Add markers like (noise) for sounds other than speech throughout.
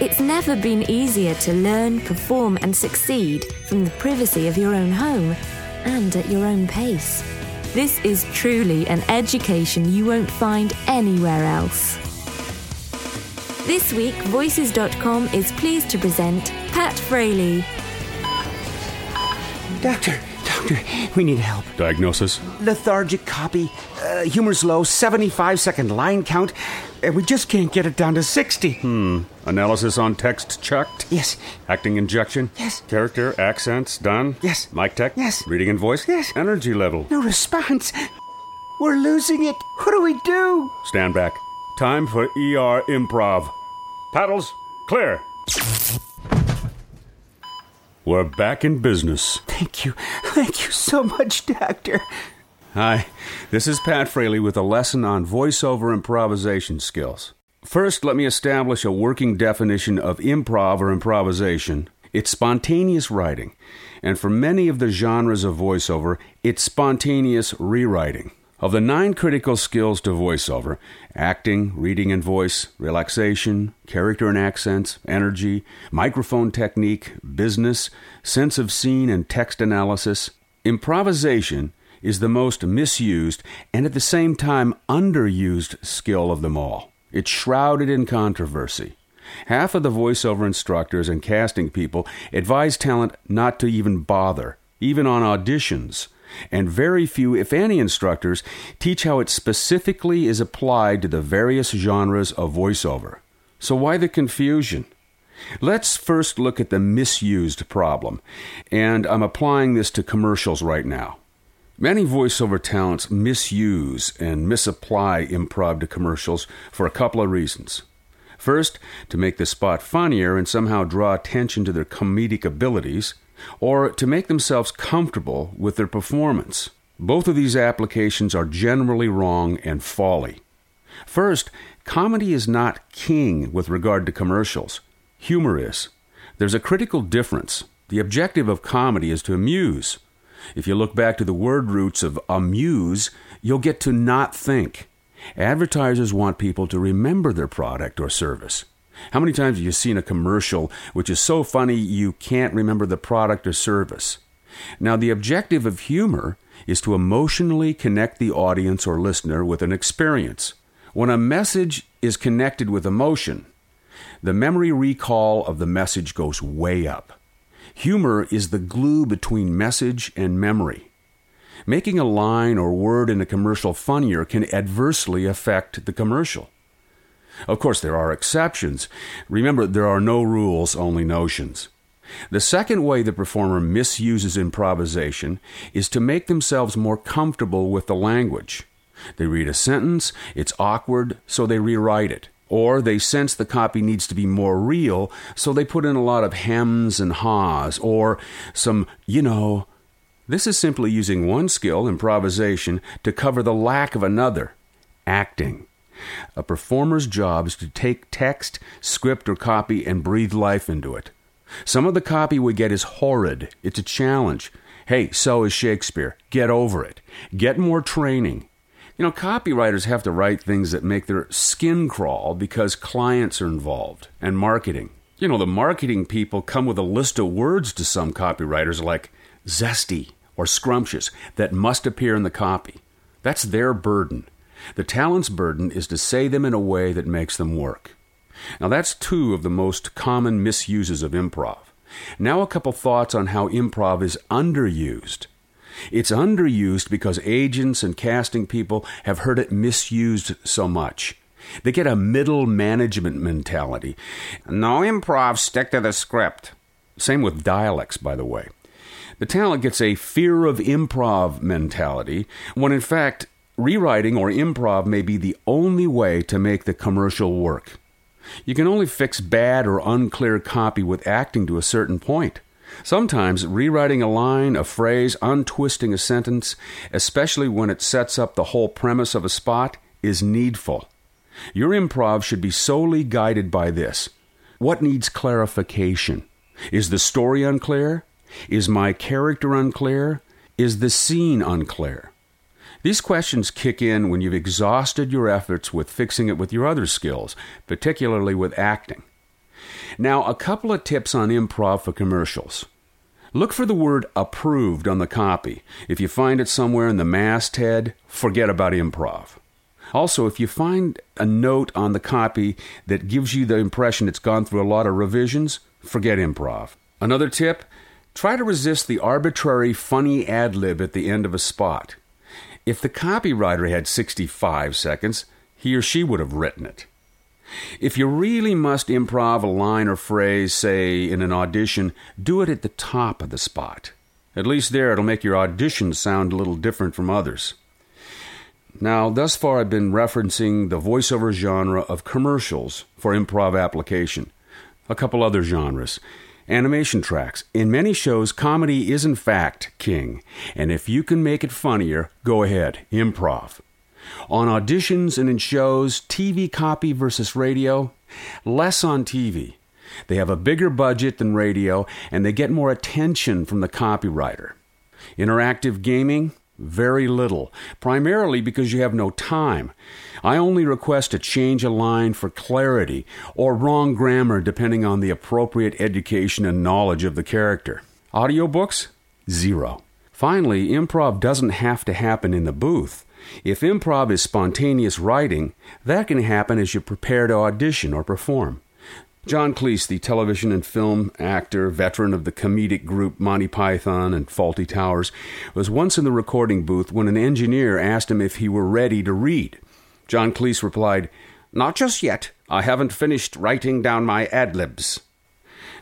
It's never been easier to learn, perform, and succeed from the privacy of your own home and at your own pace. This is truly an education you won't find anywhere else. This week, Voices.com is pleased to present Pat Fraley. Doctor, doctor, (laughs) we need help. Diagnosis? Lethargic copy, uh, humor's low, 75 second line count, and we just can't get it down to 60. Hmm. Analysis on text checked? Yes. Acting injection? Yes. Character, accents done? Yes. Mic tech? Yes. Reading and voice? Yes. Energy level? No response. We're losing it. What do we do? Stand back. Time for ER improv. Paddles, clear. We're back in business. Thank you. Thank you so much, Doctor. Hi, this is Pat Fraley with a lesson on voiceover improvisation skills. First, let me establish a working definition of improv or improvisation. It's spontaneous writing, and for many of the genres of voiceover, it's spontaneous rewriting. Of the nine critical skills to voiceover acting, reading and voice, relaxation, character and accents, energy, microphone technique, business, sense of scene and text analysis improvisation is the most misused and at the same time underused skill of them all. It's shrouded in controversy. Half of the voiceover instructors and casting people advise talent not to even bother, even on auditions and very few, if any, instructors teach how it specifically is applied to the various genres of voiceover. So, why the confusion? Let's first look at the misused problem, and I'm applying this to commercials right now. Many voiceover talents misuse and misapply improv to commercials for a couple of reasons. First, to make the spot funnier and somehow draw attention to their comedic abilities or to make themselves comfortable with their performance. Both of these applications are generally wrong and folly. First, comedy is not king with regard to commercials. Humor is. There's a critical difference. The objective of comedy is to amuse. If you look back to the word roots of amuse, you'll get to not think. Advertisers want people to remember their product or service. How many times have you seen a commercial which is so funny you can't remember the product or service? Now, the objective of humor is to emotionally connect the audience or listener with an experience. When a message is connected with emotion, the memory recall of the message goes way up. Humor is the glue between message and memory. Making a line or word in a commercial funnier can adversely affect the commercial. Of course, there are exceptions. Remember, there are no rules, only notions. The second way the performer misuses improvisation is to make themselves more comfortable with the language. They read a sentence, it's awkward, so they rewrite it. Or they sense the copy needs to be more real, so they put in a lot of hems and haws, or some, you know. This is simply using one skill, improvisation, to cover the lack of another, acting. A performer's job is to take text, script, or copy and breathe life into it. Some of the copy we get is horrid. It's a challenge. Hey, so is Shakespeare. Get over it. Get more training. You know, copywriters have to write things that make their skin crawl because clients are involved and marketing. You know, the marketing people come with a list of words to some copywriters like zesty or scrumptious that must appear in the copy. That's their burden. The talent's burden is to say them in a way that makes them work. Now, that's two of the most common misuses of improv. Now, a couple thoughts on how improv is underused. It's underused because agents and casting people have heard it misused so much. They get a middle management mentality. No improv, stick to the script. Same with dialects, by the way. The talent gets a fear of improv mentality when in fact Rewriting or improv may be the only way to make the commercial work. You can only fix bad or unclear copy with acting to a certain point. Sometimes rewriting a line, a phrase, untwisting a sentence, especially when it sets up the whole premise of a spot, is needful. Your improv should be solely guided by this. What needs clarification? Is the story unclear? Is my character unclear? Is the scene unclear? These questions kick in when you've exhausted your efforts with fixing it with your other skills, particularly with acting. Now, a couple of tips on improv for commercials. Look for the word approved on the copy. If you find it somewhere in the masthead, forget about improv. Also, if you find a note on the copy that gives you the impression it's gone through a lot of revisions, forget improv. Another tip try to resist the arbitrary funny ad lib at the end of a spot. If the copywriter had 65 seconds, he or she would have written it. If you really must improv a line or phrase, say in an audition, do it at the top of the spot. At least there it'll make your audition sound a little different from others. Now, thus far I've been referencing the voiceover genre of commercials for improv application. A couple other genres. Animation tracks. In many shows, comedy is in fact king, and if you can make it funnier, go ahead, improv. On auditions and in shows, TV copy versus radio, less on TV. They have a bigger budget than radio, and they get more attention from the copywriter. Interactive gaming, very little, primarily because you have no time. I only request a change a line for clarity or wrong grammar depending on the appropriate education and knowledge of the character. Audiobooks? Zero. Finally, improv doesn't have to happen in the booth. If improv is spontaneous writing, that can happen as you prepare to audition or perform. John Cleese, the television and film actor, veteran of the comedic group Monty Python and Fawlty Towers, was once in the recording booth when an engineer asked him if he were ready to read. John Cleese replied, Not just yet. I haven't finished writing down my ad libs.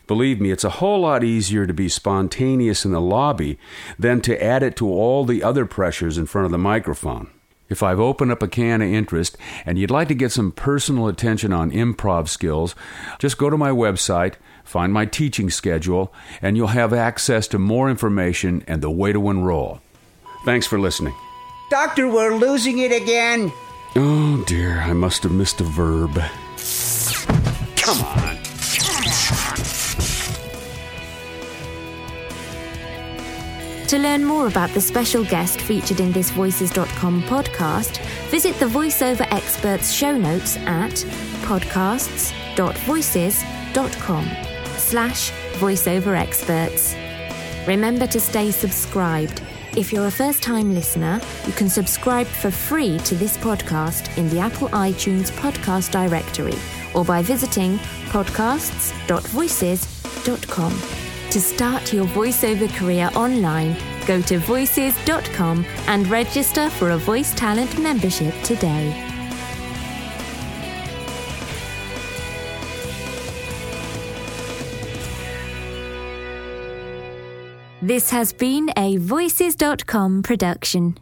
Believe me, it's a whole lot easier to be spontaneous in the lobby than to add it to all the other pressures in front of the microphone. If I've opened up a can of interest and you'd like to get some personal attention on improv skills, just go to my website, find my teaching schedule, and you'll have access to more information and the way to enroll. Thanks for listening. Doctor, we're losing it again. Oh dear, I must have missed a verb. Come on. To learn more about the special guest featured in this Voices.com podcast, visit the VoiceOver Experts show notes at podcasts.voices.com slash voiceover experts. Remember to stay subscribed. If you're a first time listener, you can subscribe for free to this podcast in the Apple iTunes podcast directory or by visiting podcasts.voices.com. To start your voiceover career online, go to voices.com and register for a Voice Talent membership today. This has been a Voices.com production.